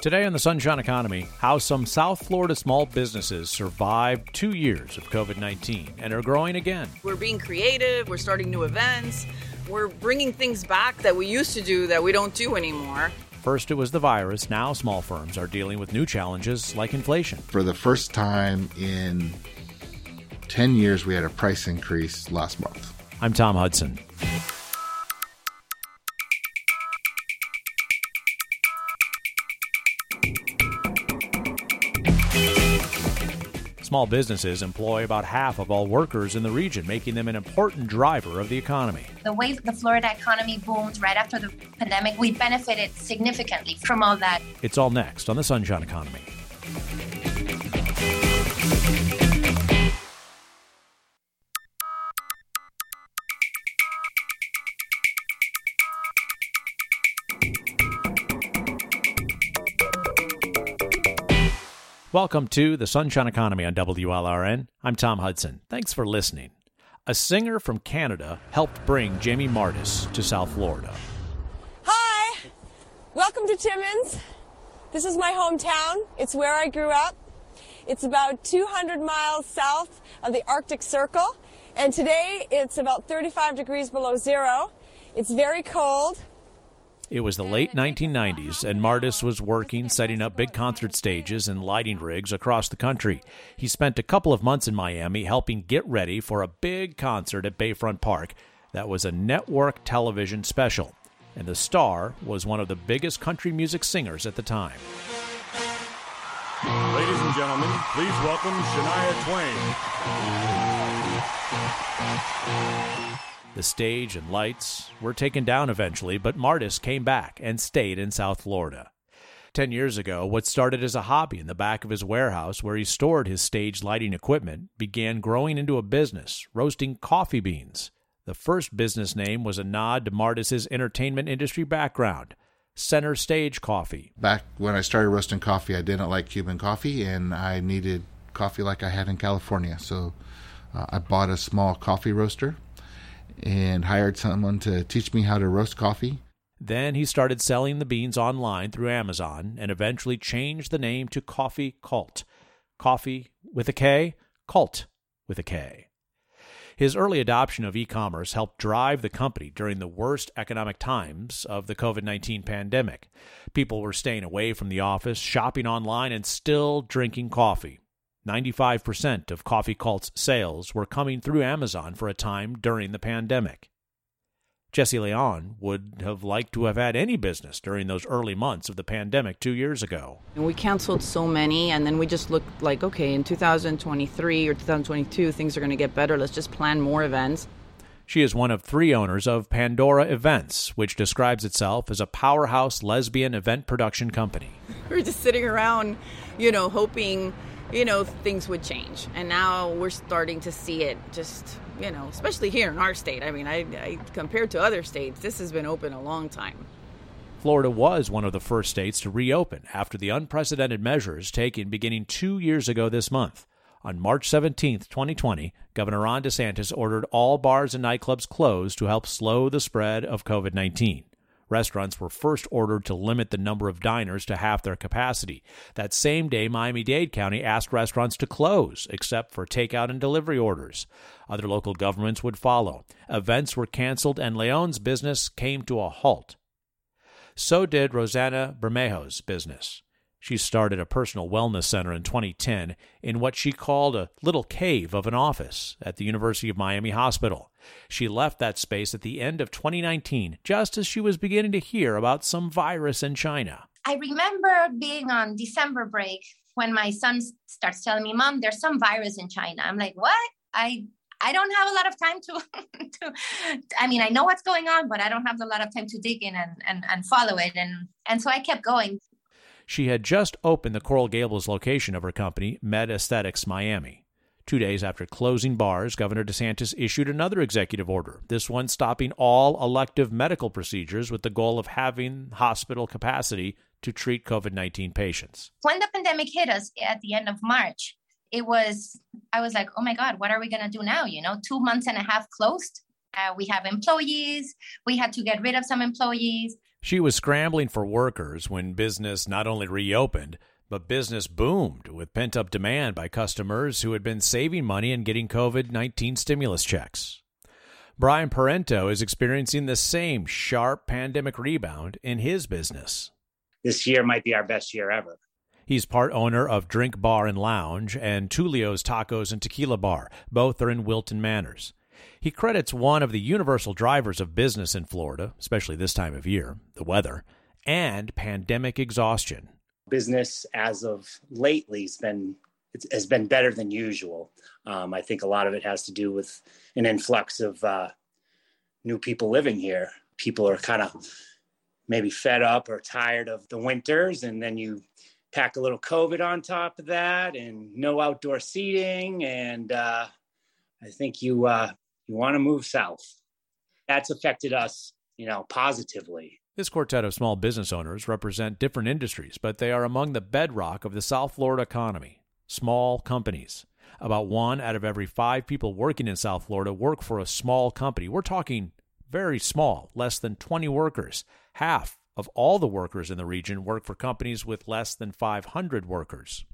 Today on the Sunshine Economy, how some South Florida small businesses survived two years of COVID 19 and are growing again. We're being creative, we're starting new events, we're bringing things back that we used to do that we don't do anymore. First, it was the virus. Now, small firms are dealing with new challenges like inflation. For the first time in 10 years, we had a price increase last month. I'm Tom Hudson. Small businesses employ about half of all workers in the region, making them an important driver of the economy. The way the Florida economy boomed right after the pandemic, we benefited significantly from all that. It's all next on the Sunshine Economy. Welcome to the Sunshine Economy on WLRN. I'm Tom Hudson. Thanks for listening. A singer from Canada helped bring Jamie Martis to South Florida. Hi, welcome to Timmins. This is my hometown. It's where I grew up. It's about 200 miles south of the Arctic Circle, and today it's about 35 degrees below zero. It's very cold. It was the late 1990s, and Martis was working setting up big concert stages and lighting rigs across the country. He spent a couple of months in Miami helping get ready for a big concert at Bayfront Park that was a network television special. And the star was one of the biggest country music singers at the time. Ladies and gentlemen, please welcome Shania Twain. The stage and lights were taken down eventually, but Martis came back and stayed in South Florida. Ten years ago, what started as a hobby in the back of his warehouse where he stored his stage lighting equipment began growing into a business, roasting coffee beans. The first business name was a nod to Martis's entertainment industry background. Center Stage Coffee. Back when I started roasting coffee, I didn't like Cuban coffee and I needed coffee like I had in California. So uh, I bought a small coffee roaster and hired someone to teach me how to roast coffee. Then he started selling the beans online through Amazon and eventually changed the name to Koffee Kult. Coffee with a K, Cult with a K. His early adoption of e commerce helped drive the company during the worst economic times of the COVID 19 pandemic. People were staying away from the office, shopping online, and still drinking coffee. 95% of Koffee Kult's sales were coming through Amazon for a time during the pandemic. Jesse Leon would have liked to have had any business during those early months of the pandemic two years ago. And we canceled so many, and then we just looked like, okay, in 2023 or 2022, things are going to get better. Let's just plan more events. She is one of three owners of Pandora Events, which describes itself as a powerhouse lesbian event production company. We were just sitting around, you know, hoping you know, things would change. And now we're starting to see it just, you know, especially here in our state. I mean, I, I compared to other states, this has been open a long time. Florida was one of the first states to reopen after the unprecedented measures taken beginning two years ago this month. On March 17, 2020, Governor Ron DeSantis ordered all bars and nightclubs closed to help slow the spread of COVID 19. Restaurants were first ordered to limit the number of diners to half their capacity. That same day, Miami Dade County asked restaurants to close, except for takeout and delivery orders. Other local governments would follow. Events were canceled, and Leon's business came to a halt. So did Rosanna Bermejo's business. She started a personal wellness center in 2010 in what she called a little cave of an office at the University of Miami Hospital. She left that space at the end of 2019, just as she was beginning to hear about some virus in China. I remember being on December break when my son starts telling me, Mom, there's some virus in China. I'm like, What? I I don't have a lot of time to, to I mean, I know what's going on, but I don't have a lot of time to dig in and, and, and follow it. And, and so I kept going. She had just opened the Coral Gables location of her company, Med Aesthetics Miami. Two days after closing bars, Governor DeSantis issued another executive order, this one stopping all elective medical procedures with the goal of having hospital capacity to treat COVID 19 patients. When the pandemic hit us at the end of March, it was, I was like, oh my God, what are we going to do now? You know, two months and a half closed. Uh, we have employees. We had to get rid of some employees. She was scrambling for workers when business not only reopened, but business boomed with pent up demand by customers who had been saving money and getting COVID 19 stimulus checks. Brian Parento is experiencing the same sharp pandemic rebound in his business. This year might be our best year ever. He's part owner of Drink Bar and Lounge and Tulio's Tacos and Tequila Bar. Both are in Wilton Manors. He credits one of the universal drivers of business in Florida, especially this time of year, the weather, and pandemic exhaustion. Business as of lately has been has been better than usual. Um, I think a lot of it has to do with an influx of uh, new people living here. People are kind of maybe fed up or tired of the winters, and then you pack a little COVID on top of that, and no outdoor seating, and uh, I think you uh, you want to move south. That's affected us, you know, positively. This quartet of small business owners represent different industries, but they are among the bedrock of the South Florida economy. Small companies. About one out of every five people working in South Florida work for a small company. We're talking very small, less than 20 workers. Half of all the workers in the region work for companies with less than 500 workers.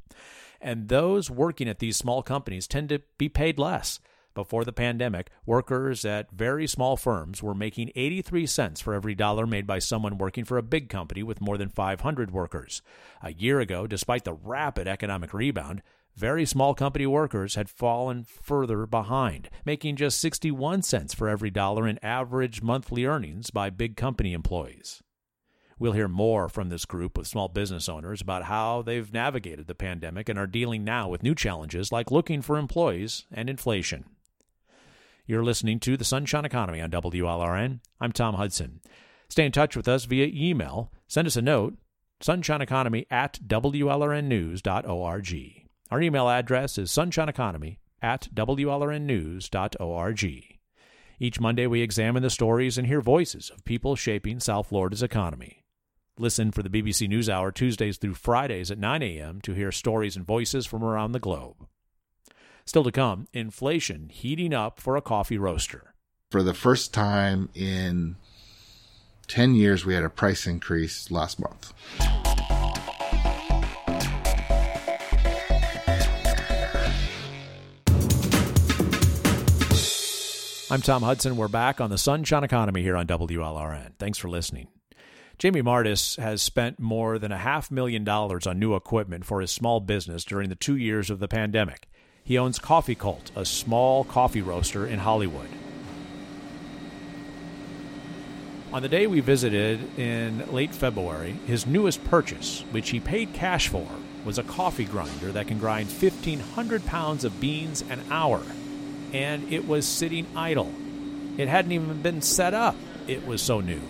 And those working at these small companies tend to be paid less. Before the pandemic, workers at very small firms were making 83 cents for every dollar made by someone working for a big company with more than 500 workers. A year ago, despite the rapid economic rebound, very small company workers had fallen further behind, making just 61 cents for every dollar in average monthly earnings by big company employees. We'll hear more from this group of small business owners about how they've navigated the pandemic and are dealing now with new challenges like looking for employees and inflation. You're listening to The Sunshine Economy on WLRN. I'm Tom Hudson. Stay in touch with us via email. Send us a note, sunshineeconomy at WLRNnews.org. Our email address is sunshineeconomy at WLRNnews.org. Each Monday, we examine the stories and hear voices of people shaping South Florida's economy. Listen for the BBC NewsHour Tuesdays through Fridays at 9 a.m. to hear stories and voices from around the globe. Still to come, inflation heating up for a coffee roaster. For the first time in 10 years, we had a price increase last month. I'm Tom Hudson. We're back on the Sunshine Economy here on WLRN. Thanks for listening. Jamie Martis has spent more than a half million dollars on new equipment for his small business during the two years of the pandemic. He owns Koffee Kult, a small coffee roaster in Hollywood. On the day we visited in late February, his newest purchase, which he paid cash for, was a coffee grinder that can grind 1,500 pounds of beans an hour. And it was sitting idle. It hadn't even been set up. It was so new.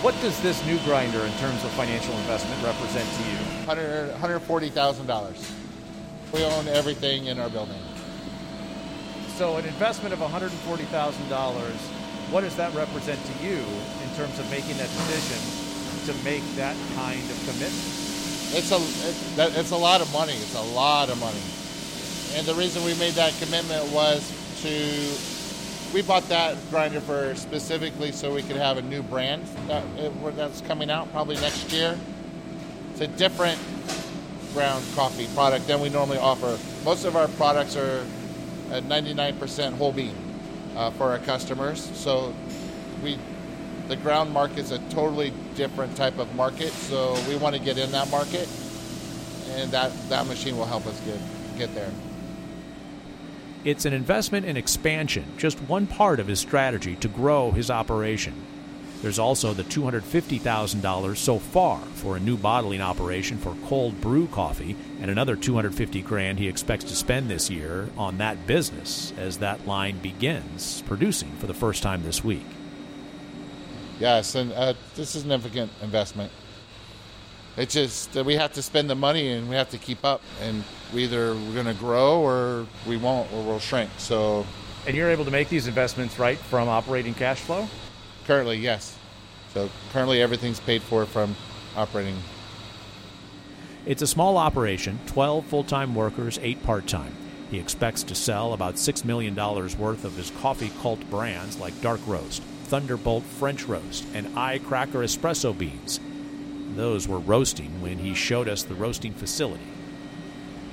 What does this new grinder, in terms of financial investment, represent to you? $140,000. We own everything in our building. So, an investment of $140,000, what does that represent to you in terms of making that decision to make that kind of commitment? It's a, it's a lot of money. It's a lot of money, and the reason we made that commitment was to we bought that grinder for specifically so we could have a new brand that that's coming out probably next year. It's a different ground coffee product than we normally offer. Most of our products are at 99% whole bean uh, for our customers. So we the ground market is a totally different type of market. So we want to get in that market, and that that machine will help us get get there. It's an investment in expansion, just one part of his strategy to grow his operation. There's also the $250,000 so far for a new bottling operation for cold brew coffee and another 250 grand he expects to spend this year on that business as that line begins producing for the first time this week. Yes, and uh, this is a significant investment. It's just that we have to spend the money and we have to keep up, and we either we're going to grow or we won't, or we'll shrink. So, and you're able to make these investments right from operating cash flow. Currently, yes. So currently, everything's paid for from operating. It's a small operation 12 full time workers, 8 part time. He expects to sell about $6 million worth of his Koffee Kult brands like Dark Roast, Thunderbolt French Roast, and Eye Cracker Espresso beans. Those were roasting when he showed us the roasting facility.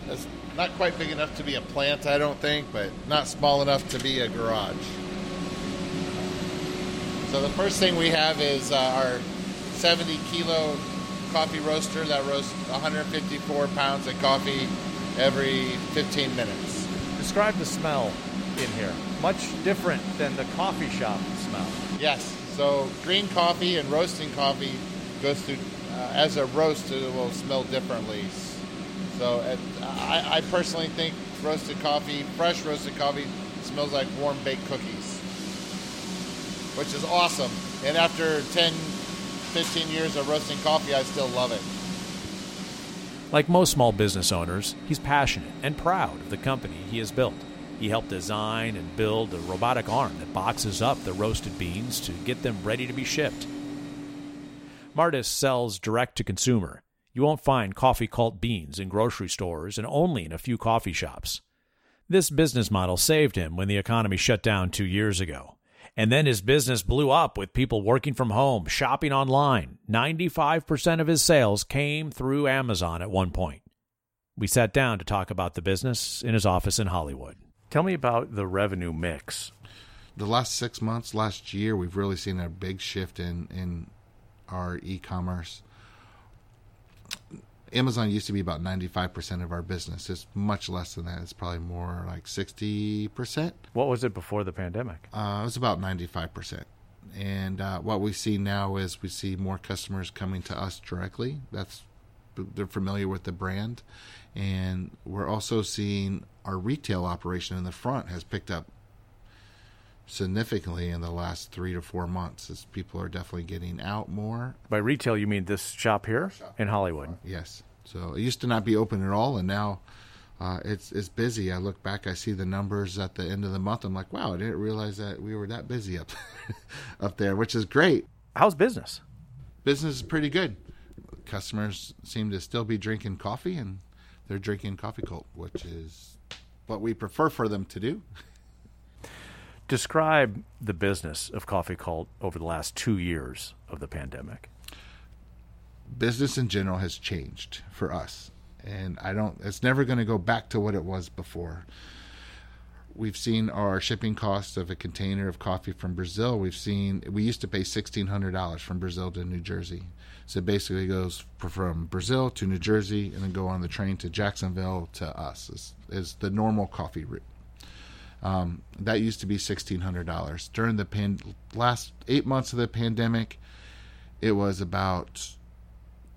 It's not quite big enough to be a plant, I don't think, but not small enough to be a garage. So the first thing we have is uh, our 70 kilo coffee roaster that roasts 154 pounds of coffee every 15 minutes. Describe the smell in here. Much different than the coffee shop smell. Yes. So green coffee and roasting coffee goes through uh, as a roast. It will smell differently. So it, I, I personally think roasted coffee, fresh roasted coffee, smells like warm baked cookies, which is awesome. And after 10, 15 years of roasting coffee, I still love it. Like most small business owners, he's passionate and proud of the company he has built. He helped design and build a robotic arm that boxes up the roasted beans to get them ready to be shipped. Martis sells direct to consumer. You won't find Koffee Kult beans in grocery stores and only in a few coffee shops. This business model saved him when the economy shut down two years ago. And then his business blew up with people working from home, shopping online. 95% of his sales came through Amazon at one point. We sat down to talk about the business in his office in Hollywood. Tell me about the revenue mix. The last six months, last year, we've really seen a big shift in, in our e commerce. Amazon used to be about 95% of our business. It's much less than that. It's probably more like 60%. What was it before the pandemic? Uh, it was about 95%. And uh, what we see now is we see more customers coming to us directly. That's they're familiar with the brand, and we're also seeing our retail operation in the front has picked up significantly in the last three to four months as people are definitely getting out more. By retail, you mean this shop here shop. in Hollywood? Yes. So it used to not be open at all, and now uh, it's it's busy. I look back, I see the numbers at the end of the month. I'm like, wow, I didn't realize that we were that busy up up there, which is great. How's business? Business is pretty good. Customers seem to still be drinking coffee, and they're drinking Koffee Kult, which is what we prefer for them to do. Describe the business of Koffee Kult over the last two years of the pandemic. Business in general has changed for us, and I don't. It's never going to go back to what it was before. We've seen our shipping costs of a container of coffee from Brazil. We've seen we used to pay sixteen hundred dollars from Brazil to New Jersey. So it basically goes from Brazil to New Jersey and then go on the train to Jacksonville to us is, is the normal coffee route. Um, that used to be sixteen hundred dollars during the pan- last eight months of the pandemic. It was about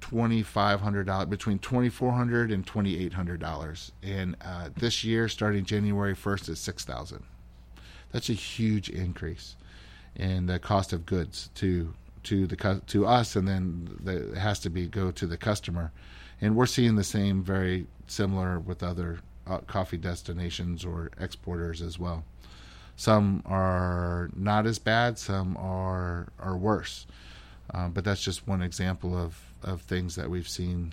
twenty five hundred dollars, between twenty four hundred and twenty eight hundred dollars, and uh, this year, starting January first, is six thousand. That's a huge increase in the cost of goods to to the to us, and then the, it has to be go to the customer, and we're seeing the same, very similar with other coffee destinations or exporters as well. Some are not as bad, some are are worse. Uh, but that's just one example of, of things that we've seen.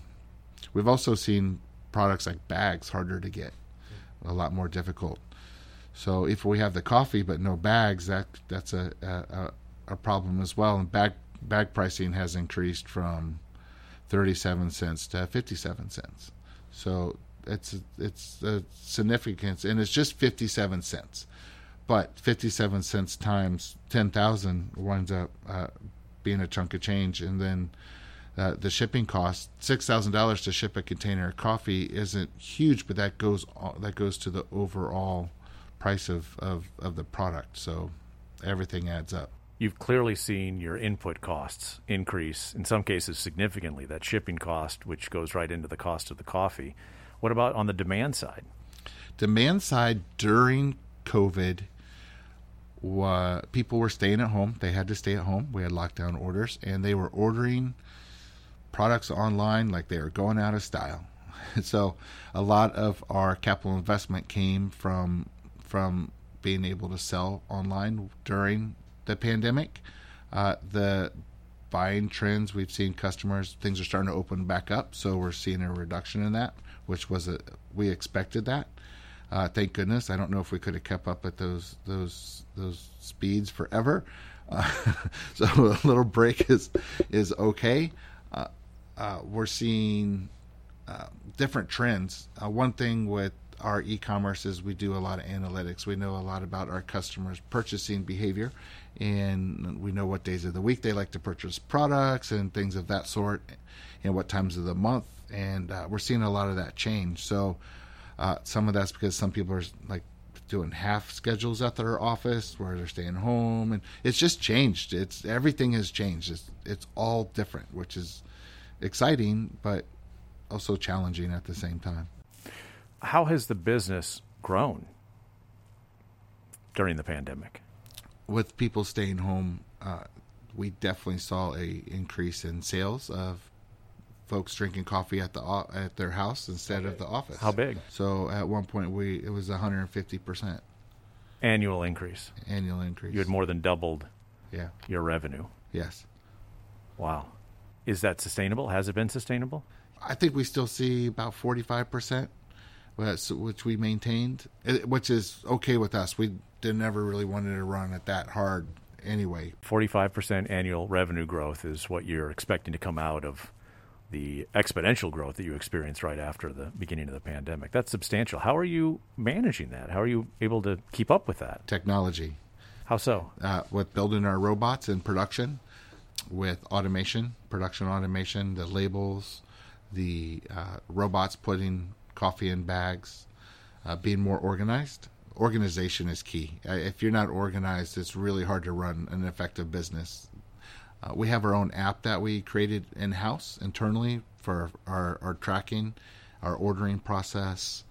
We've also seen products like bags harder to get, a lot more difficult. So if we have the coffee but no bags, that that's a a, a problem as well. And bag bag pricing has increased from 37 cents to 57 cents. So it's it's a significance, and it's just 57 cents. But 57 cents times 10,000 winds up uh, being a chunk of change, and then uh, the shipping cost six thousand dollars to ship a container of coffee isn't huge, but that goes that goes to the overall price of, of, of the product. So everything adds up. You've clearly seen your input costs increase, in some cases significantly, that shipping cost, which goes right into the cost of the coffee. What about on the demand side? Demand side during COVID, wa- people were staying at home. They had to stay at home. We had lockdown orders, and they were ordering products online like they were going out of style. so a lot of our capital investment came from from being able to sell online during the pandemic. Uh, the buying trends we've seen customers things are starting to open back up, so we're seeing a reduction in that which was a we expected that. Uh, thank goodness. I don't know if we could have kept up at those those those speeds forever. Uh, so a little break is is okay. Uh, uh we're seeing uh, different trends. Uh, one thing with our e-commerce is we do a lot of analytics. We know a lot about our customers' purchasing behavior, and we know what days of the week they like to purchase products and things of that sort, and what times of the month. And uh, we're seeing a lot of that change. So uh, some of that's because some people are like doing half schedules at their office where they're staying home, and it's just changed. It's everything has changed. It's it's all different, which is exciting, but also challenging at the same time. How has the business grown during the pandemic? With people staying home, uh, we definitely saw a increase in sales of folks drinking coffee at the at their house instead of the office. How big? So at one point we it was 150 percent annual increase. Annual increase. You had more than doubled. Yeah. Your revenue. Yes. Wow. Is that sustainable? Has it been sustainable? I think we still see about 45 percent, which we maintained, eh, which is okay with us. We didn't ever really wanted to run it that hard anyway. 45% annual revenue growth is what you're expecting to come out of the exponential growth that you experienced right after the beginning of the pandemic. That's substantial. How are you managing that? How are you able to keep up with that? Technology. How so? Uh, with building our robots in production, with automation, production automation, the labels, the uh, robots putting coffee in bags, uh, being more organized. Organization is key. If you're not organized, it's really hard to run an effective business. Uh, we have our own app that we created in house internally for our, our tracking, our ordering process.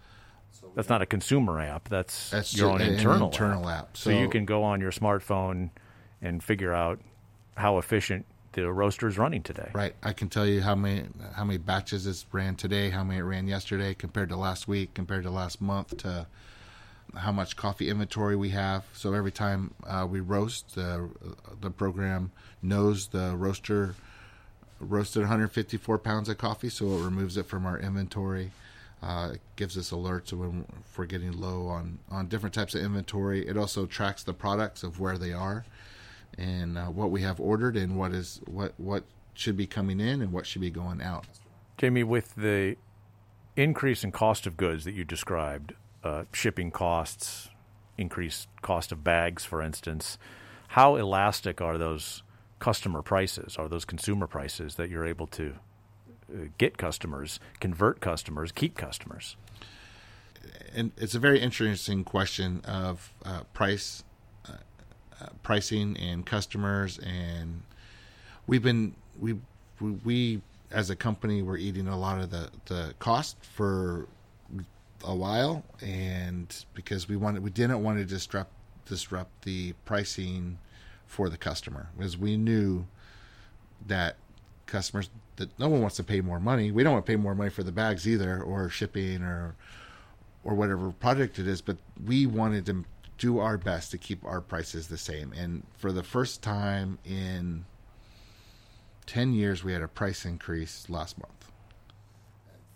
That's not a consumer app. That's, That's your own internal, internal app. app. So, so you can go on your smartphone and figure out how efficient the roaster is running today. Right. I can tell you how many how many batches it's ran today, how many it ran yesterday, compared to last week, compared to last month, to how much coffee inventory we have. So every time uh, we roast, uh, the program knows the roaster roasted 154 pounds of coffee, so it removes it from our inventory. Uh, it gives us alerts when we're getting low on, on different types of inventory. It also tracks the products of where they are and uh, what we have ordered and what is what what should be coming in and what should be going out. Jamie, with the increase in cost of goods that you described, uh, shipping costs, increased cost of bags, for instance, how elastic are those customer prices? Are those consumer prices that you're able to uh, get customers, convert customers, keep customers? And it's a very interesting question of uh, price uh, pricing and customers, and we've been we we as a company we're eating a lot of the the cost for a while, and because we wanted we didn't want to disrupt disrupt the pricing for the customer because we knew that customers that no one wants to pay more money. We don't want to pay more money for the bags either, or shipping, or or whatever project it is. But we wanted to do our best to keep our prices the same. And for the first time in 10 years, we had a price increase last month.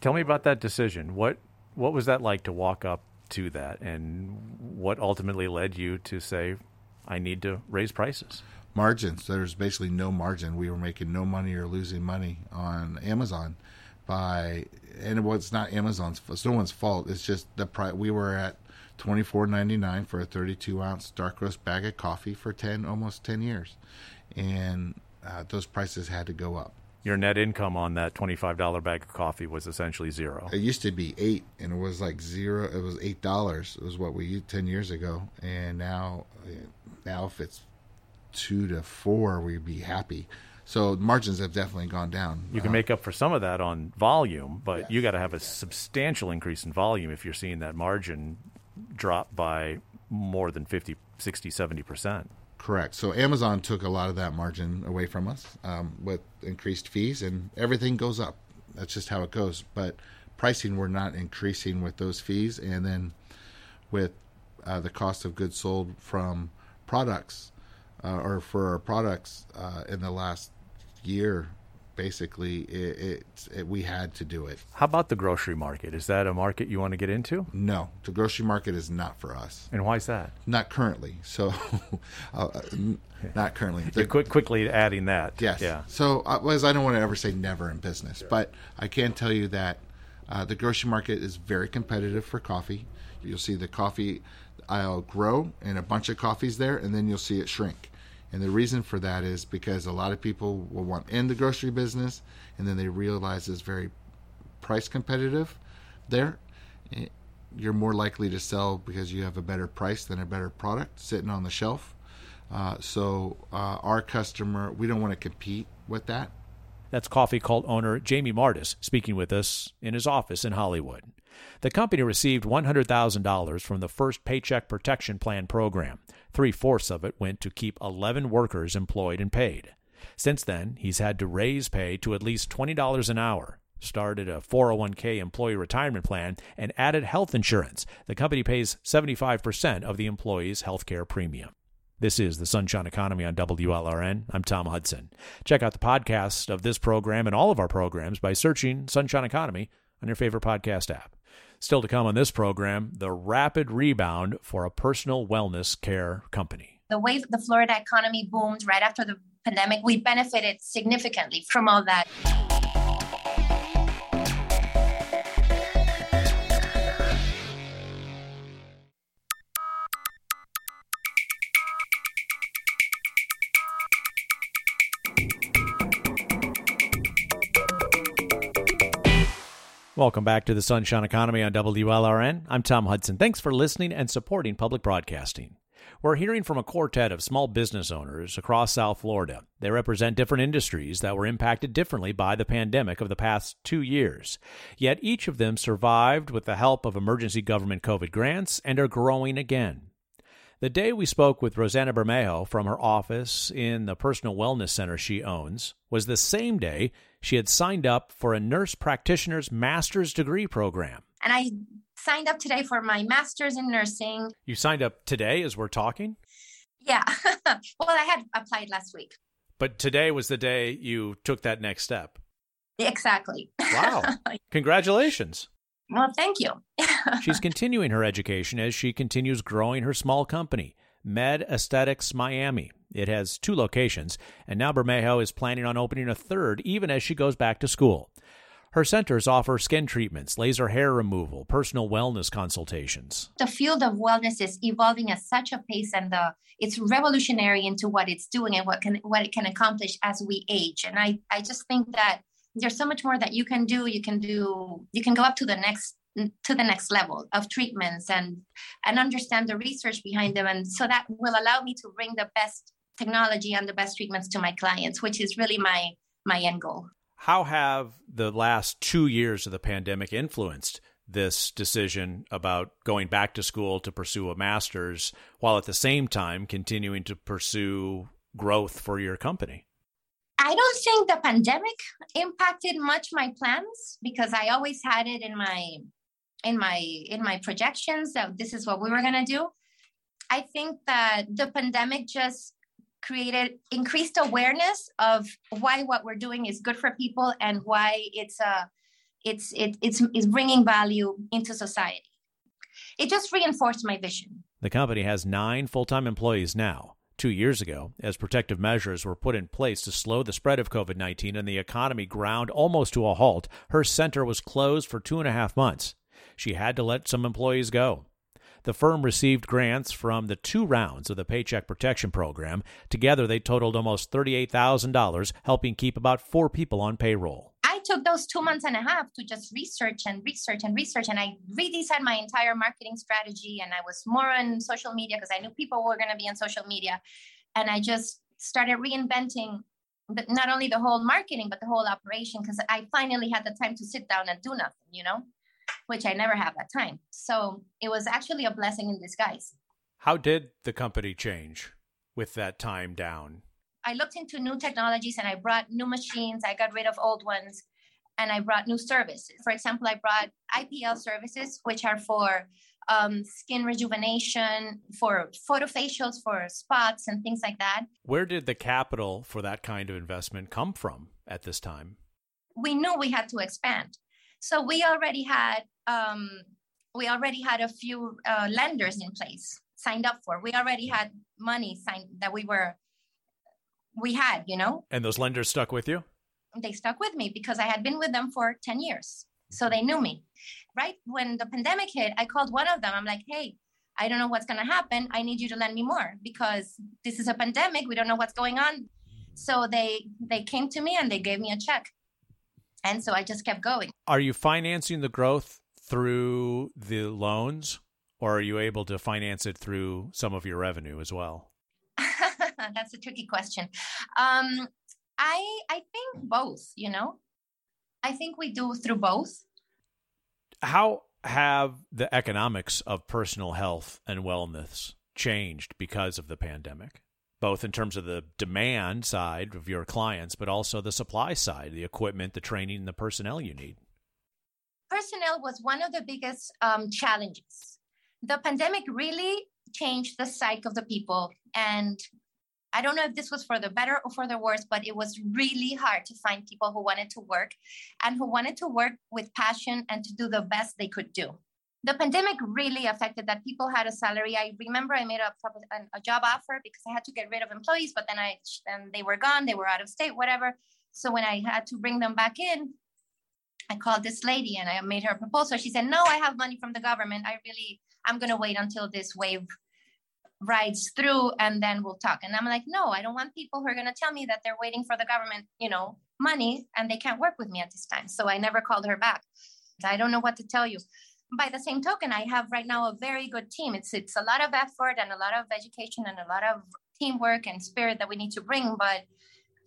Tell me about that decision. What what was that like to walk up to that and what ultimately led you to say I need to raise prices? Margins. There's basically no margin. We were making no money or losing money on Amazon by and it was not Amazon's it's no one's fault. It's just the price we were at twenty four ninety nine for a thirty two ounce dark roast bag of coffee for ten almost ten years, and uh, those prices had to go up. Your net income on that twenty five dollar bag of coffee was essentially zero. It used to be eight, and it was like zero. It was eight dollars. It was what we used ten years ago, and now, now if it's two to four, we'd be happy. So margins have definitely gone down. You can uh, make up for some of that on volume, but yes, you got to have a substantial increase in volume if you're seeing that margin drop by more than 50, 60, 70%. Correct. So Amazon took a lot of that margin away from us um, with increased fees, and everything goes up. That's just how it goes. But pricing, we're not increasing with those fees, and then with uh, the cost of goods sold from products uh, or for our products uh, in the last year, basically, it, it, it, we had to do it. How about the grocery market? Is that a market you want to get into? No, the grocery market is not for us. And why is that? Not currently. So, uh, not currently. The, quick, quickly adding that. Yes. Yeah. So, uh, as I don't want to ever say never in business, sure. but I can tell you that uh, the grocery market is very competitive for coffee. You'll see the coffee aisle grow and a bunch of coffees there, and then you'll see it shrink. And the reason for that is because a lot of people will want in the grocery business, and then they realize it's very price competitive there. Eh, you're more likely to sell because you have a better price than a better product sitting on the shelf. Uh, so uh, our customer, we don't want to compete with that. That's Koffee Kult owner Jamie Martis speaking with us in his office in Hollywood. The company received $100,000 from the first Paycheck Protection Plan program. Three fourths of it went to keep 11 workers employed and paid. Since then, he's had to raise pay to at least $20 an hour, started a 401k employee retirement plan, and added health insurance. The company pays 75% of the employee's health care premium. This is the Sunshine Economy on WLRN. I'm Tom Hudson. Check out the podcast of this program and all of our programs by searching Sunshine Economy on your favorite podcast app. Still to come on this program, the rapid rebound for a personal wellness care company. The way the Florida economy boomed right after the pandemic, we benefited significantly from all that. Welcome back to the Sunshine Economy on WLRN. I'm Tom Hudson. Thanks for listening and supporting public broadcasting. We're hearing from a quartet of small business owners across South Florida. They represent different industries that were impacted differently by the pandemic of the past two years. Yet each of them survived with the help of emergency government COVID grants and are growing again. The day we spoke with Rosanna Bermejo from her office in the personal wellness center she owns was the same day she had signed up for a nurse practitioner's master's degree program. And I signed up today for my master's in nursing. You signed up today as we're talking? Yeah. well, I had applied last week. But today was the day you took that next step. Exactly. Wow. Congratulations. Well, thank you. She's continuing her education as she continues growing her small company, Med Aesthetics Miami. It has two locations, and now Bermejo is planning on opening a third even as she goes back to school. Her centers offer skin treatments, laser hair removal, personal wellness consultations. The field of wellness is evolving at such a pace and the it's revolutionary into what it's doing and what can what it can accomplish as we age. And I, I just think that there's so much more that you can do you can do you can go up to the next to the next level of treatments and and understand the research behind them. And so that will allow me to bring the best technology and the best treatments to my clients which is really my my end goal. How have the last two years of the pandemic influenced this decision about going back to school to pursue a master's while at the same time continuing to pursue growth for your company? I don't think the pandemic impacted much my plans because I always had it in my in my in my projections that this is what we were going to do. I think that the pandemic just created increased awareness of why what we're doing is good for people and why it's a uh, it's it, it's it's bringing value into society. It just reinforced my vision. The company has 9 full-time employees now. Two years ago, as protective measures were put in place to slow the spread of COVID 19 and the economy ground almost to a halt, her center was closed for two and a half months. She had to let some employees go. The firm received grants from the two rounds of the Paycheck Protection Program. Together, they totaled almost $38,000, helping keep about four people on payroll. I took those two months and a half to just research and research and research. And I redesigned my entire marketing strategy. And I was more on social media because I knew people were going to be on social media. And I just started reinventing the, not only the whole marketing, but the whole operation because I finally had the time to sit down and do nothing, you know, which I never have that time. So it was actually a blessing in disguise. How did the company change with that time down? I looked into new technologies and I brought new machines. I got rid of old ones and I brought new services. For example, I brought IPL services, which are for um, skin rejuvenation, for photofacials, for spots, and things like that. Where did the capital for that kind of investment come from at this time? We knew we had to expand, so we already had um, we already had a few uh, lenders in place signed up for. We already had money signed that we were we had, you know. And those lenders stuck with you? They stuck with me because I had been with them for 10 years. So they knew me. Right when the pandemic hit, I called one of them. I'm like, "Hey, I don't know what's going to happen. I need you to lend me more because this is a pandemic. We don't know what's going on." So they they came to me and they gave me a check. And so I just kept going. Are you financing the growth through the loans or are you able to finance it through some of your revenue as well? That's a tricky question. Um, I I think both. You know, I think we do through both. How have the economics of personal health and wellness changed because of the pandemic? Both in terms of the demand side of your clients, but also the supply side, the equipment, the training, the personnel you need. Personnel was one of the biggest um, challenges. The pandemic really changed the psyche of the people and I don't know if this was for the better or for the worse, but it was really hard to find people who wanted to work and who wanted to work with passion and to do the best they could do. The pandemic really affected that people had a salary. I remember I made a, a job offer because I had to get rid of employees, but then I and they were gone, they were out of state, whatever. So when I had to bring them back in, I called this lady and I made her a proposal. She said, "No, I have money from the government. I really, I'm going to wait until this wave rides through and then we'll talk. And I'm like, no, I don't want people who are going to tell me that they're waiting for the government, you know, money and they can't work with me at this time. So I never called her back. I don't know what to tell you. By the same token, I have right now a very good team. It's it's a lot of effort and a lot of education and a lot of teamwork and spirit that we need to bring, but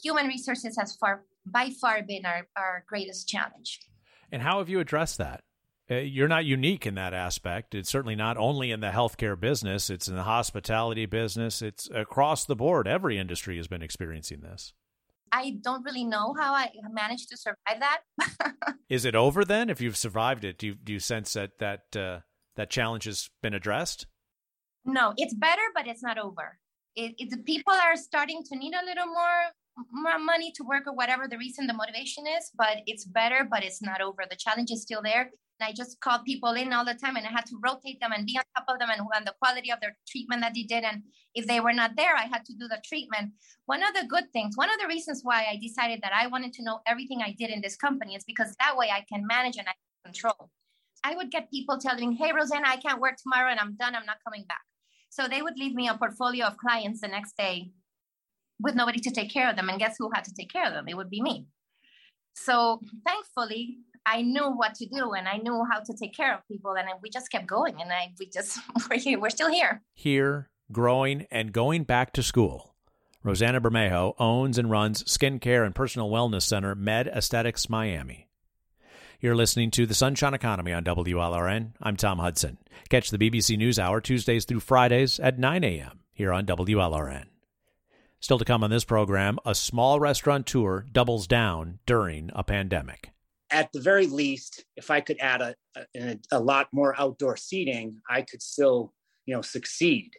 human resources has far by far been our, our greatest challenge. And how have you addressed that? Uh, you're not unique in that aspect. It's certainly not only in the healthcare business, it's in the hospitality business. It's across the board. Every industry has been experiencing this. I don't really know how I managed to survive that. Is it over then? If you've survived it, do you, do you sense that that uh, that challenge has been addressed? No, it's better, but it's not over. It, it, people are starting to need a little more more money to work or whatever the reason the motivation is but it's better but it's not over the challenge is still there And I just called people in all the time and I had to rotate them and be on top of them and, and the quality of their treatment that they did. And if they were not there, I had to do the treatment. One of the good things, one of the reasons why I decided that I wanted to know everything I did in this company is because that way I can manage and I control. I would get people telling hey, Rosanna, I can't work tomorrow and I'm done. I'm not coming back. So they would leave me a portfolio of clients the next day with nobody to take care of them. And guess who had to take care of them? It would be me. So thankfully, I knew what to do and I knew how to take care of people, and we just kept going, and I we just we're here, we're still here. Here, growing and going back to school. Rosanna Bermejo owns and runs skincare and personal wellness center Med Aesthetics Miami. You're listening to the Sunshine Economy on WLRN. I'm Tom Hudson. Catch the BBC News Hour Tuesdays through Fridays at 9 a.m. here on WLRN. Still to come on this program, a small restaurateur doubles down during a pandemic at the very least, if I could add a, a, a lot more outdoor seating, I could still, you know, succeed.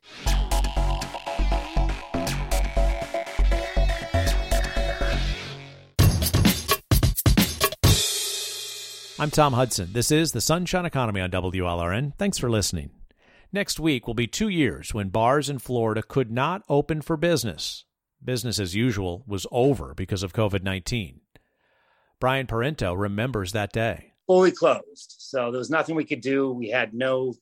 I'm Tom Hudson. This is the Sunshine Economy on WLRN. Thanks for listening. Next week will be two years when bars in Florida could not open for business. Business as usual was over because of COVID 19. Brian Parento remembers that day. Fully closed. So there was nothing we could do. We had no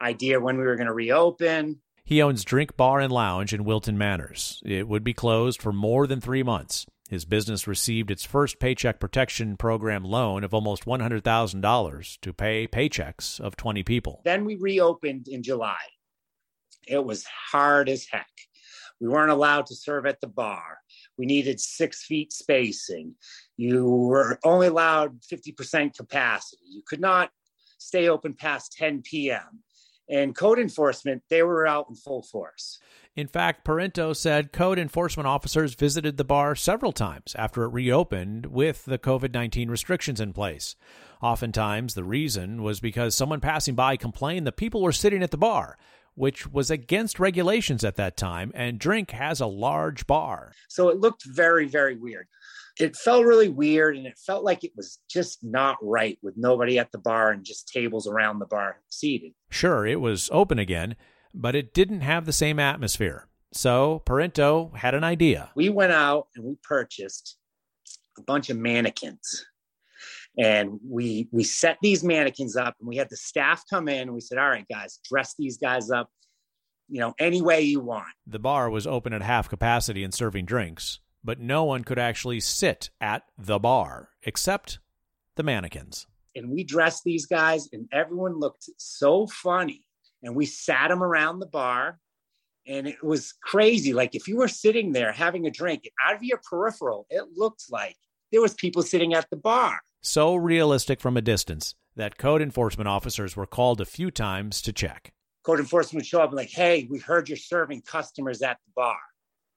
idea when we were going to reopen. He owns Drink Bar and Lounge in Wilton Manors. It would be closed for more than three months. His business received its first Paycheck Protection Program loan of almost $100,000 to pay paychecks of 20 people. Then we reopened in July. It was hard as heck. We weren't allowed to serve at the bar. We needed six feet spacing. You were only allowed 50% capacity. You could not stay open past 10 p.m. And code enforcement, they were out in full force. In fact, Parento said code enforcement officers visited the bar several times after it reopened with the COVID 19 restrictions in place. Oftentimes, the reason was because someone passing by complained that people were sitting at the bar, which was against regulations at that time, and Drink has a large bar. So it looked very, very weird. It felt really weird and it felt like it was just not right with nobody at the bar and just tables around the bar seated. Sure, it was open again, but it didn't have the same atmosphere. So Parento had an idea. We went out and we purchased a bunch of mannequins. And we we set these mannequins up and we had the staff come in and we said, All right, guys, dress these guys up, you know, any way you want. The bar was open at half capacity and serving drinks, but no one could actually sit at the bar except the mannequins. And we dressed these guys and everyone looked so funny and we sat them around the bar and it was crazy like if you were sitting there having a drink out of your peripheral it looked like there was people sitting at the bar so realistic from a distance that code enforcement officers were called a few times to check. Code enforcement would show up and like hey we heard you're serving customers at the bar.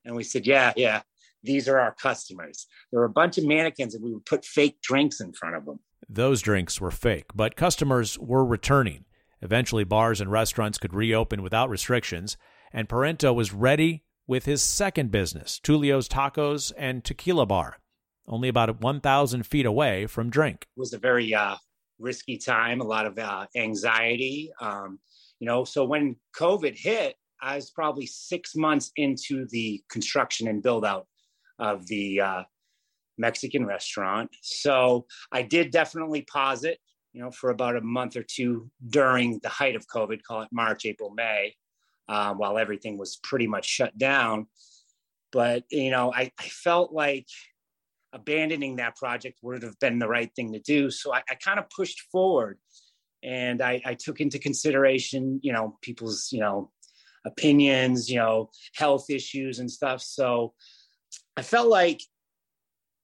And we said yeah yeah these are our customers. There were a bunch of mannequins and we would put fake drinks in front of them. Those drinks were fake but customers were returning. Eventually, bars and restaurants could reopen without restrictions, and Parento was ready with his second business, Tulio's Tacos and Tequila Bar, only about 1,000 feet away from Drink. It was a very uh, risky time, a lot of uh, anxiety. Um, you know, so when COVID hit, I was probably six months into the construction and build out of the uh, Mexican restaurant. So I did definitely pause it you know, for about a month or two during the height of COVID, call it March, April, May, uh, while everything was pretty much shut down. But, you know, I, I, felt like abandoning that project would have been the right thing to do. So I, I kind of pushed forward and I, I took into consideration, you know, people's, you know, opinions, you know, health issues and stuff. So I felt like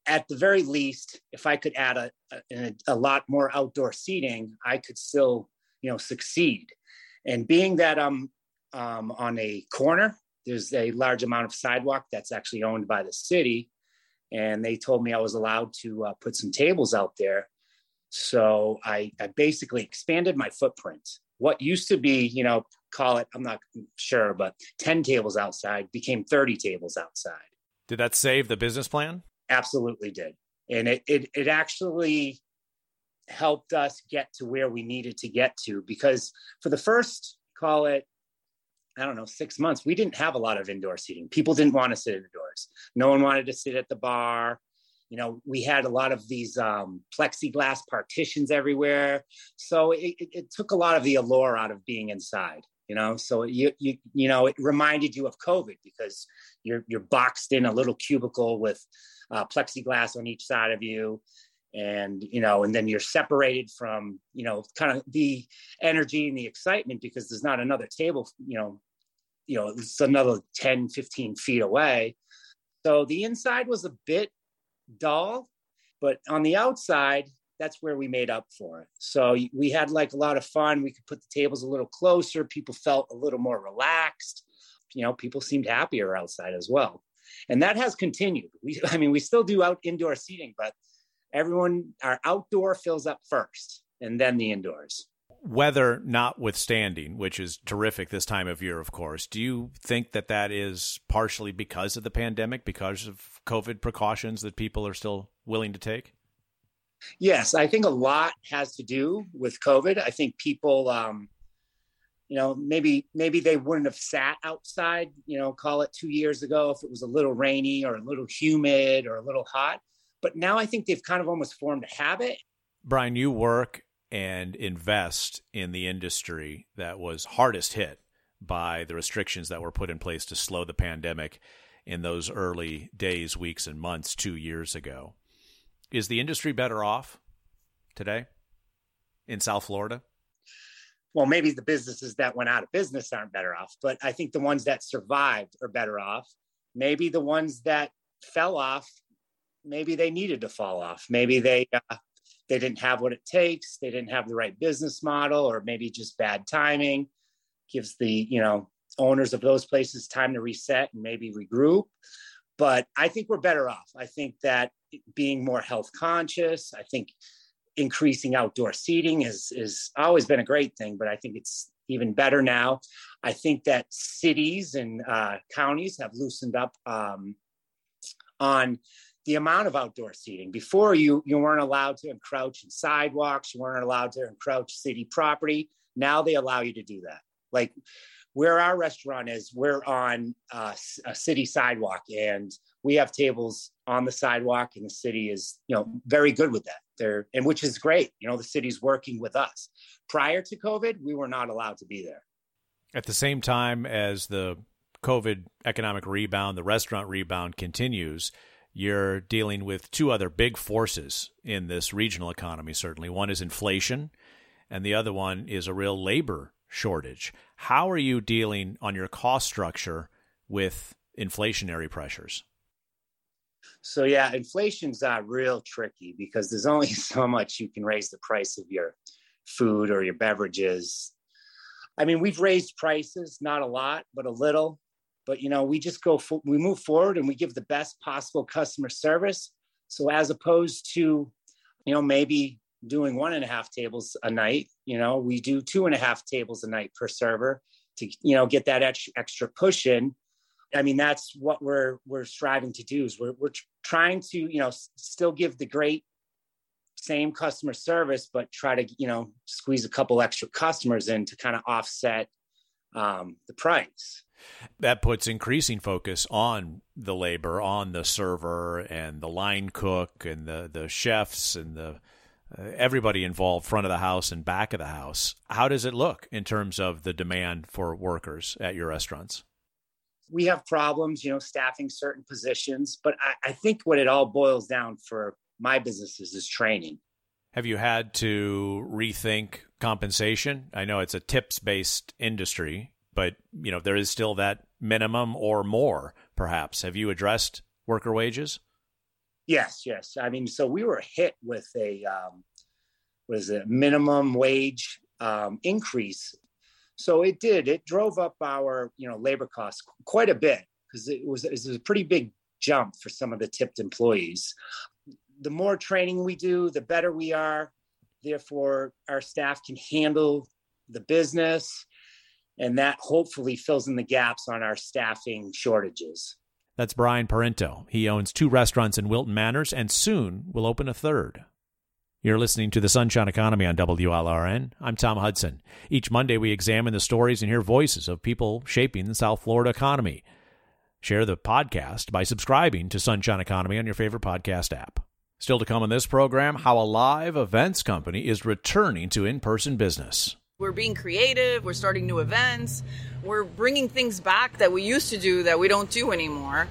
at the very least, if I could add a, a, a, lot more outdoor seating, I could still, you know, succeed. And being that I'm um, on a corner, there's a large amount of sidewalk that's actually owned by the city, and they told me I was allowed to uh, put some tables out there. So I, I basically expanded my footprint. What used to be, you know, call it, I'm not sure, but 10 tables outside became 30 tables outside. Did that save the business plan? absolutely did. And it, it, it actually helped us get to where we needed to get to because for the first, call it, I don't know, six months, we didn't have a lot of indoor seating. People didn't want to sit indoors. No one wanted to sit at the bar. You know, we had a lot of these um, plexiglass partitions everywhere. So it, it, it took a lot of the allure out of being inside you know so you you you know it reminded you of covid because you're you're boxed in a little cubicle with uh, plexiglass on each side of you and you know and then you're separated from you know kind of the energy and the excitement because there's not another table you know you know it's another 10 15 feet away. So the inside was a bit dull but on the outside that's where we made up for it. So we had like a lot of fun. We could put the tables a little closer. People felt a little more relaxed. You know people seemed happier outside as well. And that has continued. We, I mean, we still do out indoor seating, but everyone, our outdoor fills up first, and then the indoors. Weather notwithstanding, which is terrific this time of year, of course, do you think that that is partially because of the pandemic, because of COVID precautions that people are still willing to take? Yes, I think a lot has to do with COVID. I think people, um, you know maybe maybe they wouldn't have sat outside you know call it two years ago if it was a little rainy or a little humid or a little hot but now i think they've kind of almost formed a habit brian you work and invest in the industry that was hardest hit by the restrictions that were put in place to slow the pandemic in those early days weeks and months two years ago is the industry better off today in south florida well, maybe the businesses that went out of business aren't better off, but I think the ones that survived are better off. Maybe the ones that fell off, maybe they needed to fall off. Maybe they uh, they didn't have what it takes. They didn't have the right business model, or maybe just bad timing. gives the you know owners of those places time to reset and maybe regroup. But I think we're better off. I think that being more health conscious, I think increasing outdoor seating is is always been a great thing, but I think it's even better now. I think that cities and uh, counties have loosened up um, on the amount of outdoor seating. Before you you weren't allowed to encroach in sidewalks, you weren't allowed to encroach city property. Now they allow you to do that. Like where our restaurant is, we're on uh, a city sidewalk, and we have tables on the sidewalk, and the city is you know very good with that. There and which is great. You know the city's working with us. Prior to COVID, we were not allowed to be there. At the same time as the COVID economic rebound, the restaurant rebound continues you're dealing with two other big forces in this regional economy, certainly. One is inflation, and the other one is a real labor shortage. How are you dealing on your cost structure with inflationary pressures? So, yeah, inflation's uh, real tricky because there's only so much you can raise the price of your food or your beverages. I mean, we've raised prices, not a lot, but a little but you know we just go for, we move forward and we give the best possible customer service. So as opposed to you know maybe doing one and a half tables a night you know we do two and a half tables a night per server to you know get that extra push in. I mean that's what we're we're striving to do is we're, we're trying to you know still give the great same customer service but try to you know squeeze a couple extra customers in to kind of offset um, the price that puts increasing focus on the labor, on the server and the line cook and the, the chefs and the uh, everybody involved, front of the house and back of the house. How does it look in terms of the demand for workers at your restaurants? We have problems, you know, staffing certain positions, but I, I think what it all boils down for my businesses is training. Have you had to rethink compensation? I know it's a tips based industry but you know there is still that minimum or more perhaps. Have you addressed worker wages? Yes yes. I mean so we were hit with a um, was a minimum wage um, increase. So it did. It drove up our you know labor costs quite a bit because it was, it was a pretty big jump for some of the tipped employees. The more training we do the better we are. Therefore our staff can handle the business and that hopefully fills in the gaps on our staffing shortages. That's Brian Parento. He owns two restaurants in Wilton Manors and soon will open a third. You're listening to the Sunshine Economy on WLRN. I'm Tom Hudson. Each Monday, we examine the stories and hear voices of people shaping the South Florida economy. Share the podcast by subscribing to Sunshine Economy on your favorite podcast app. Still to come on this program, how a live events company is returning to in person business. We're being creative, we're starting new events, we're bringing things back that we used to do that we don't do anymore.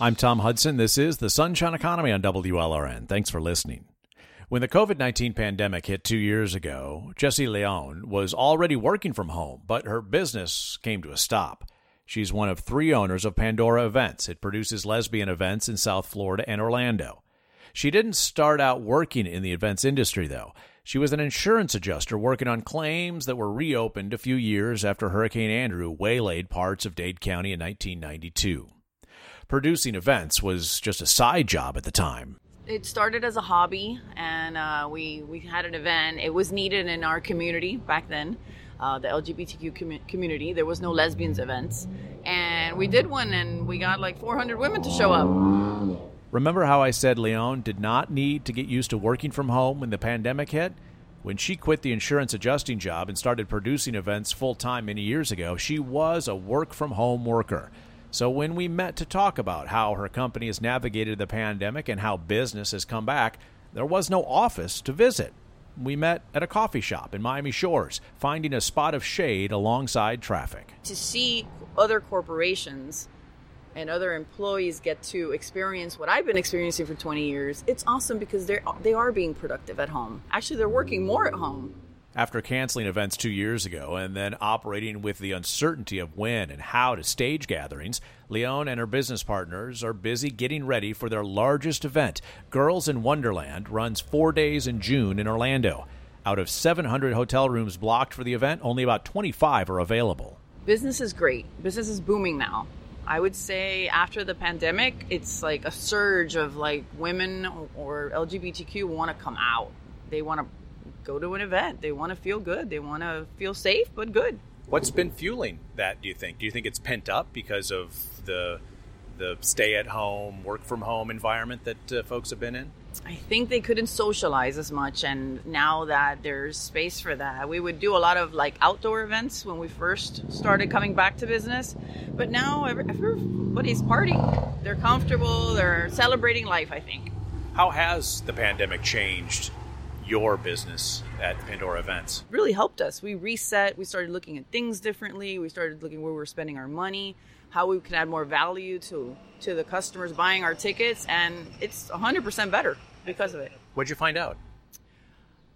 I'm Tom Hudson. This is the Sunshine Economy on WLRN. Thanks for listening. When the COVID 19 pandemic hit two years ago, Jesse Leone was already working from home, but her business came to a stop. She's one of three owners of Pandora Events. It produces lesbian events in South Florida and Orlando. She didn't start out working in the events industry, though. She was an insurance adjuster working on claims that were reopened a few years after Hurricane Andrew waylaid parts of Dade County in 1992. Producing events was just a side job at the time it started as a hobby, and uh, we we had an event. It was needed in our community back then, uh, the LGBTQ com- community. There was no lesbians events, and we did one, and we got like 400 women to show up. Remember how I said Leone did not need to get used to working from home when the pandemic hit? When she quit the insurance adjusting job and started producing events full time many years ago, she was a work from home worker. So when we met to talk about how her company has navigated the pandemic and how business has come back, there was no office to visit. We met at a coffee shop in Miami Shores, finding a spot of shade alongside traffic. To see other corporations and other employees get to experience what I've been experiencing for 20 years, it's awesome because they're they are being productive at home. Actually, they're working more at home. After canceling events two years ago and then operating with the uncertainty of when and how to stage gatherings, Leone and her business partners are busy getting ready for their largest event. Girls in Wonderland runs four days in June in Orlando. Out of 700 hotel rooms blocked for the event, only about 25 are available. Business is great. Business is booming now. I would say after the pandemic, it's like a surge of like women or LGBTQ want to come out. They want to go to an event. They want to feel good. They want to feel safe but good. What's been fueling that? Do you think? Do you think it's pent up because of the the stay at home, work from home environment that uh, folks have been in? I think they couldn't socialize as much, and now that there's space for that, we would do a lot of like outdoor events when we first started coming back to business. But now everybody's partying. They're comfortable. They're celebrating life. I think. How has the pandemic changed your business at Pandora Events? Really helped us. We reset. We started looking at things differently. We started looking where we were spending our money how we can add more value to to the customers buying our tickets, and it's 100% better because of it. What'd you find out?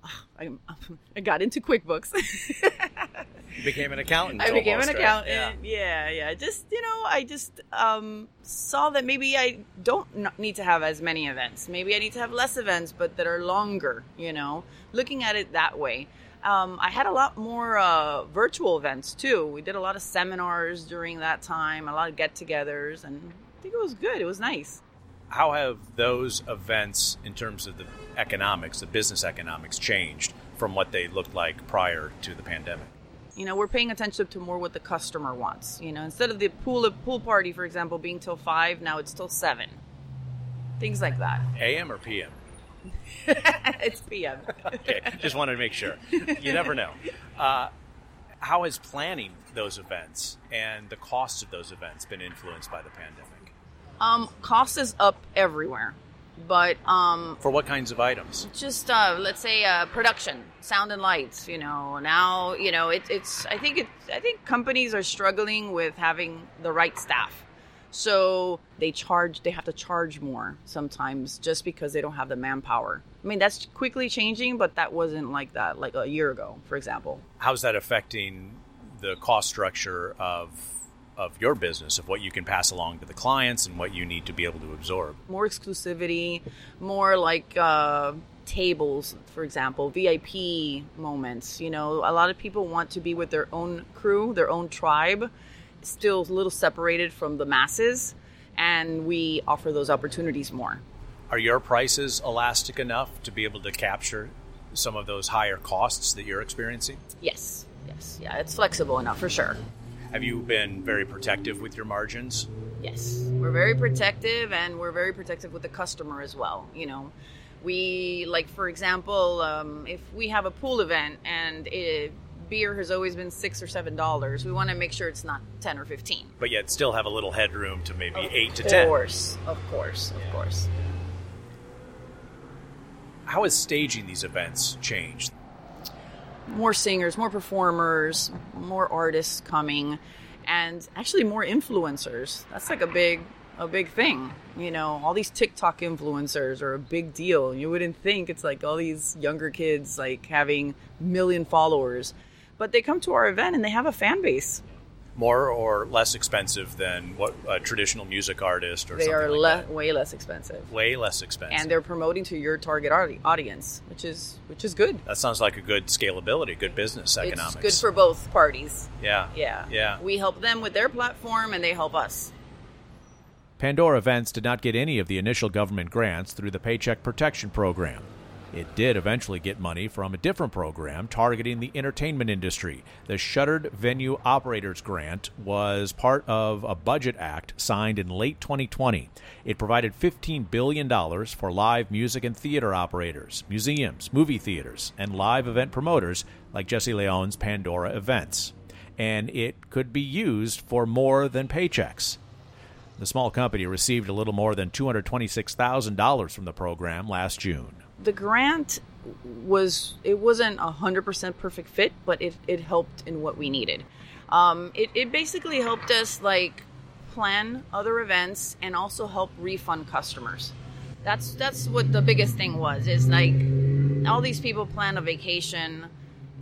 Ah, I, I got into QuickBooks. you became an accountant. I became an accountant. Yeah. yeah, yeah. Just you know, I just um, saw that maybe I don't need to have as many events. Maybe I need to have less events, but that are longer. You know, looking at it that way. Um, I had a lot more uh, virtual events too. We did a lot of seminars during that time, a lot of get-togethers, and I think it was good. It was nice. How have those events, in terms of the economics, the business economics, changed from what they looked like prior to the pandemic? You know, we're paying attention to more what the customer wants. You know, instead of the pool pool party, for example, being till five, now it's till seven. Things like that. AM or PM? it's PM. okay, just wanted to make sure. You never know. Uh, how has planning those events and the cost of those events been influenced by the pandemic? Um, cost is up everywhere, but um, for what kinds of items? Just uh, let's say uh, production, sound and lights. You know, now you know it, it's. I think it. I think companies are struggling with having the right staff so they charge, they have to charge more sometimes just because they don't have the manpower. I mean, that's quickly changing, but that wasn't like that like a year ago, for example. How's that affecting the cost structure of of your business, of what you can pass along to the clients and what you need to be able to absorb? More exclusivity, more like uh, tables, for example, VIP moments. You know, a lot of people want to be with their own crew, their own tribe still a little separated from the masses, and we offer those opportunities more. Are your prices elastic enough to be able to capture some of those higher costs that you're experiencing? Yes, yes, yeah, it's flexible enough for sure. Have you been very protective with your margins? Yes, we're very protective, and we're very protective with the customer as well. You know, we like, for example, um, if we have a pool event and it beer has always been six or seven dollars. We want to make sure it's not ten or fifteen. But yet still have a little headroom to maybe of eight to ten. Of course, of course, of course. How has staging these events changed? More singers, more performers, more artists coming, and actually more influencers. That's like a big a big thing. You know, all these TikTok influencers are a big deal. You wouldn't think it's like all these younger kids like having million followers but they come to our event and they have a fan base. More or less expensive than what a traditional music artist or they are like le- way less expensive. Way less expensive, and they're promoting to your target audience, which is which is good. That sounds like a good scalability, good business economics. It's good for both parties. Yeah, yeah, yeah. We help them with their platform, and they help us. Pandora Events did not get any of the initial government grants through the Paycheck Protection Program. It did eventually get money from a different program targeting the entertainment industry. The Shuttered Venue Operators Grant was part of a budget act signed in late 2020. It provided $15 billion for live music and theater operators, museums, movie theaters, and live event promoters like Jesse Leone's Pandora Events. And it could be used for more than paychecks. The small company received a little more than $226,000 from the program last June the grant was it wasn't a hundred percent perfect fit, but it, it helped in what we needed. Um, it, it basically helped us like plan other events and also help refund customers. That's that's what the biggest thing was. Is like all these people plan a vacation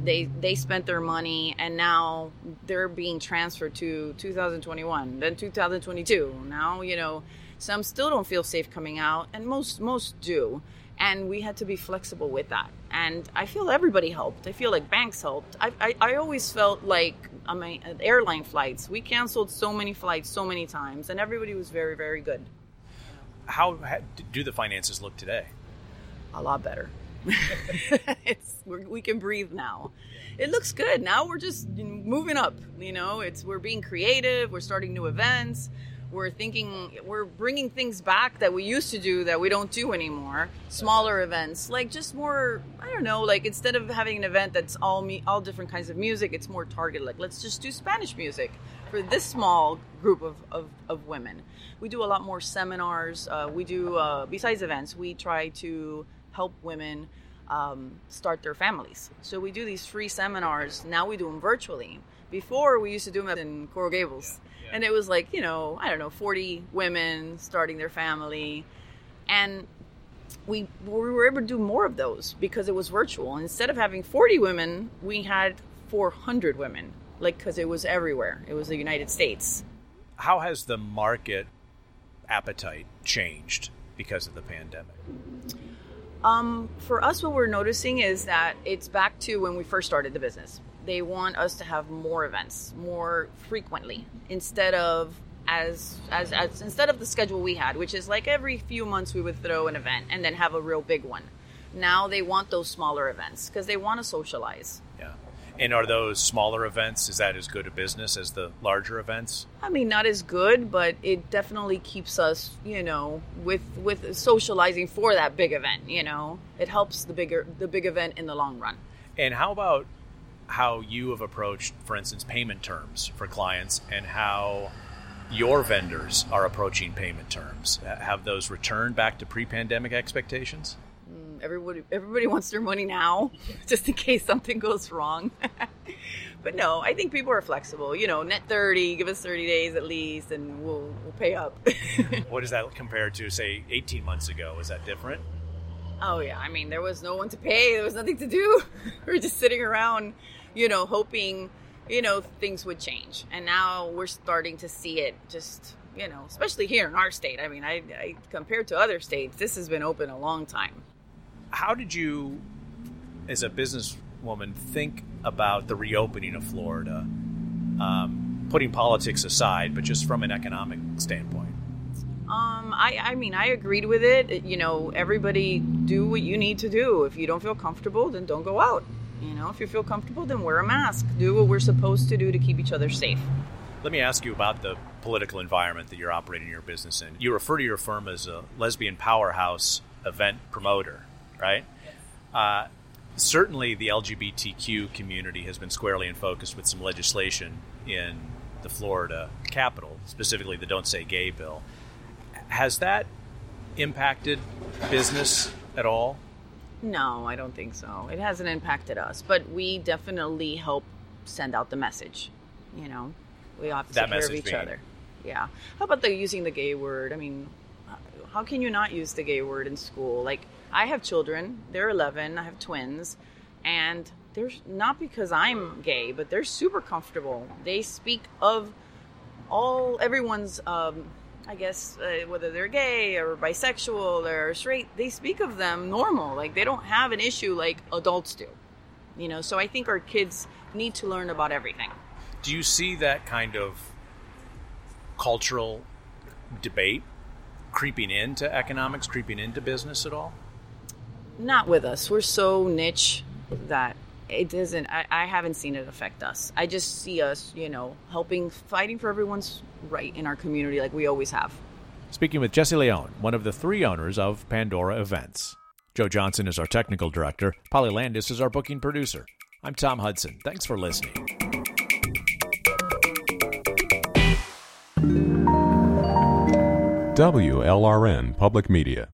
they they spent their money and now they're being transferred to 2021 then 2022 now you know some still don't feel safe coming out and most most do and we had to be flexible with that and i feel everybody helped i feel like banks helped i, I, I always felt like I mean, uh, airline flights we canceled so many flights so many times and everybody was very very good how do the finances look today a lot better it's we can breathe now. It looks good. Now we're just moving up. You know, it's we're being creative. We're starting new events. We're thinking we're bringing things back that we used to do that we don't do anymore. Smaller events, like just more. I don't know. Like instead of having an event that's all me, all different kinds of music, it's more targeted. Like let's just do Spanish music for this small group of, of, of women. We do a lot more seminars. Uh, we do uh, besides events. We try to help women um, start their families. So we do these free seminars. Now we do them virtually. Before we used to do them in Coral Gables, yeah, yeah. and it was like you know I don't know 40 women starting their family, and we we were able to do more of those because it was virtual. Instead of having 40 women, we had 400 women, like because it was everywhere. It was the United States. How has the market appetite changed because of the pandemic? Um, for us, what we're noticing is that it's back to when we first started the business. They want us to have more events more frequently instead of as, as as instead of the schedule we had, which is like every few months we would throw an event and then have a real big one. Now they want those smaller events because they want to socialize. Yeah. And are those smaller events, is that as good a business as the larger events? I mean, not as good, but it definitely keeps us, you know, with with socializing for that big event, you know. It helps the bigger the big event in the long run. And how about how you have approached, for instance, payment terms for clients and how your vendors are approaching payment terms? Uh, have those returned back to pre-pandemic expectations? Mm, everybody everybody wants their money now, just in case something goes wrong. but no, I think people are flexible. You know, net thirty, give us thirty days at least, and we'll we'll pay up. what does that compare to, say, eighteen months ago? Is that different? Oh yeah, I mean, there was no one to pay. There was nothing to do. we were just sitting around, you know, hoping, you know, things would change. And now we're starting to see it. Just you know, especially here in our state. I mean, I, I compared to other states, this has been open a long time how did you, as a businesswoman, think about the reopening of Florida? Um, putting politics aside, but just from an economic standpoint. Um, I, I mean, I agreed with it. You know, everybody do what you need to do. If you don't feel comfortable, then don't go out. You know, if you feel comfortable, then wear a mask. Do what we're supposed to do to keep each other safe. Let me ask you about the political environment that you're operating your business in. You refer to your firm as a lesbian powerhouse event promoter right? Uh, certainly, the LGBTQ community has been squarely in focus with some legislation in the Florida Capitol, specifically the Don't Say Gay bill. Has that impacted business at all? No, I don't think so. It hasn't impacted us, but we definitely help send out the message. You know, we have to that take care of each being... other. Yeah. How about the using the gay word? I mean, how can you not use the gay word in school? Like, I have children. They're 11. I have twins. And they're not because I'm gay, but they're super comfortable. They speak of all everyone's um, I guess uh, whether they're gay or bisexual or straight, they speak of them normal. Like they don't have an issue like adults do. You know, so I think our kids need to learn about everything. Do you see that kind of cultural debate creeping into economics, creeping into business at all? Not with us. We're so niche that it doesn't I, I, haven't seen it affect us. I just see us you know helping fighting for everyone's right in our community like we always have. Speaking with jesse leone one of the three owners of pandora events. Joe johnson is our technical director. Polly landis is our booking producer. I'm tom hudson. Thanks for listening. Wlrn public media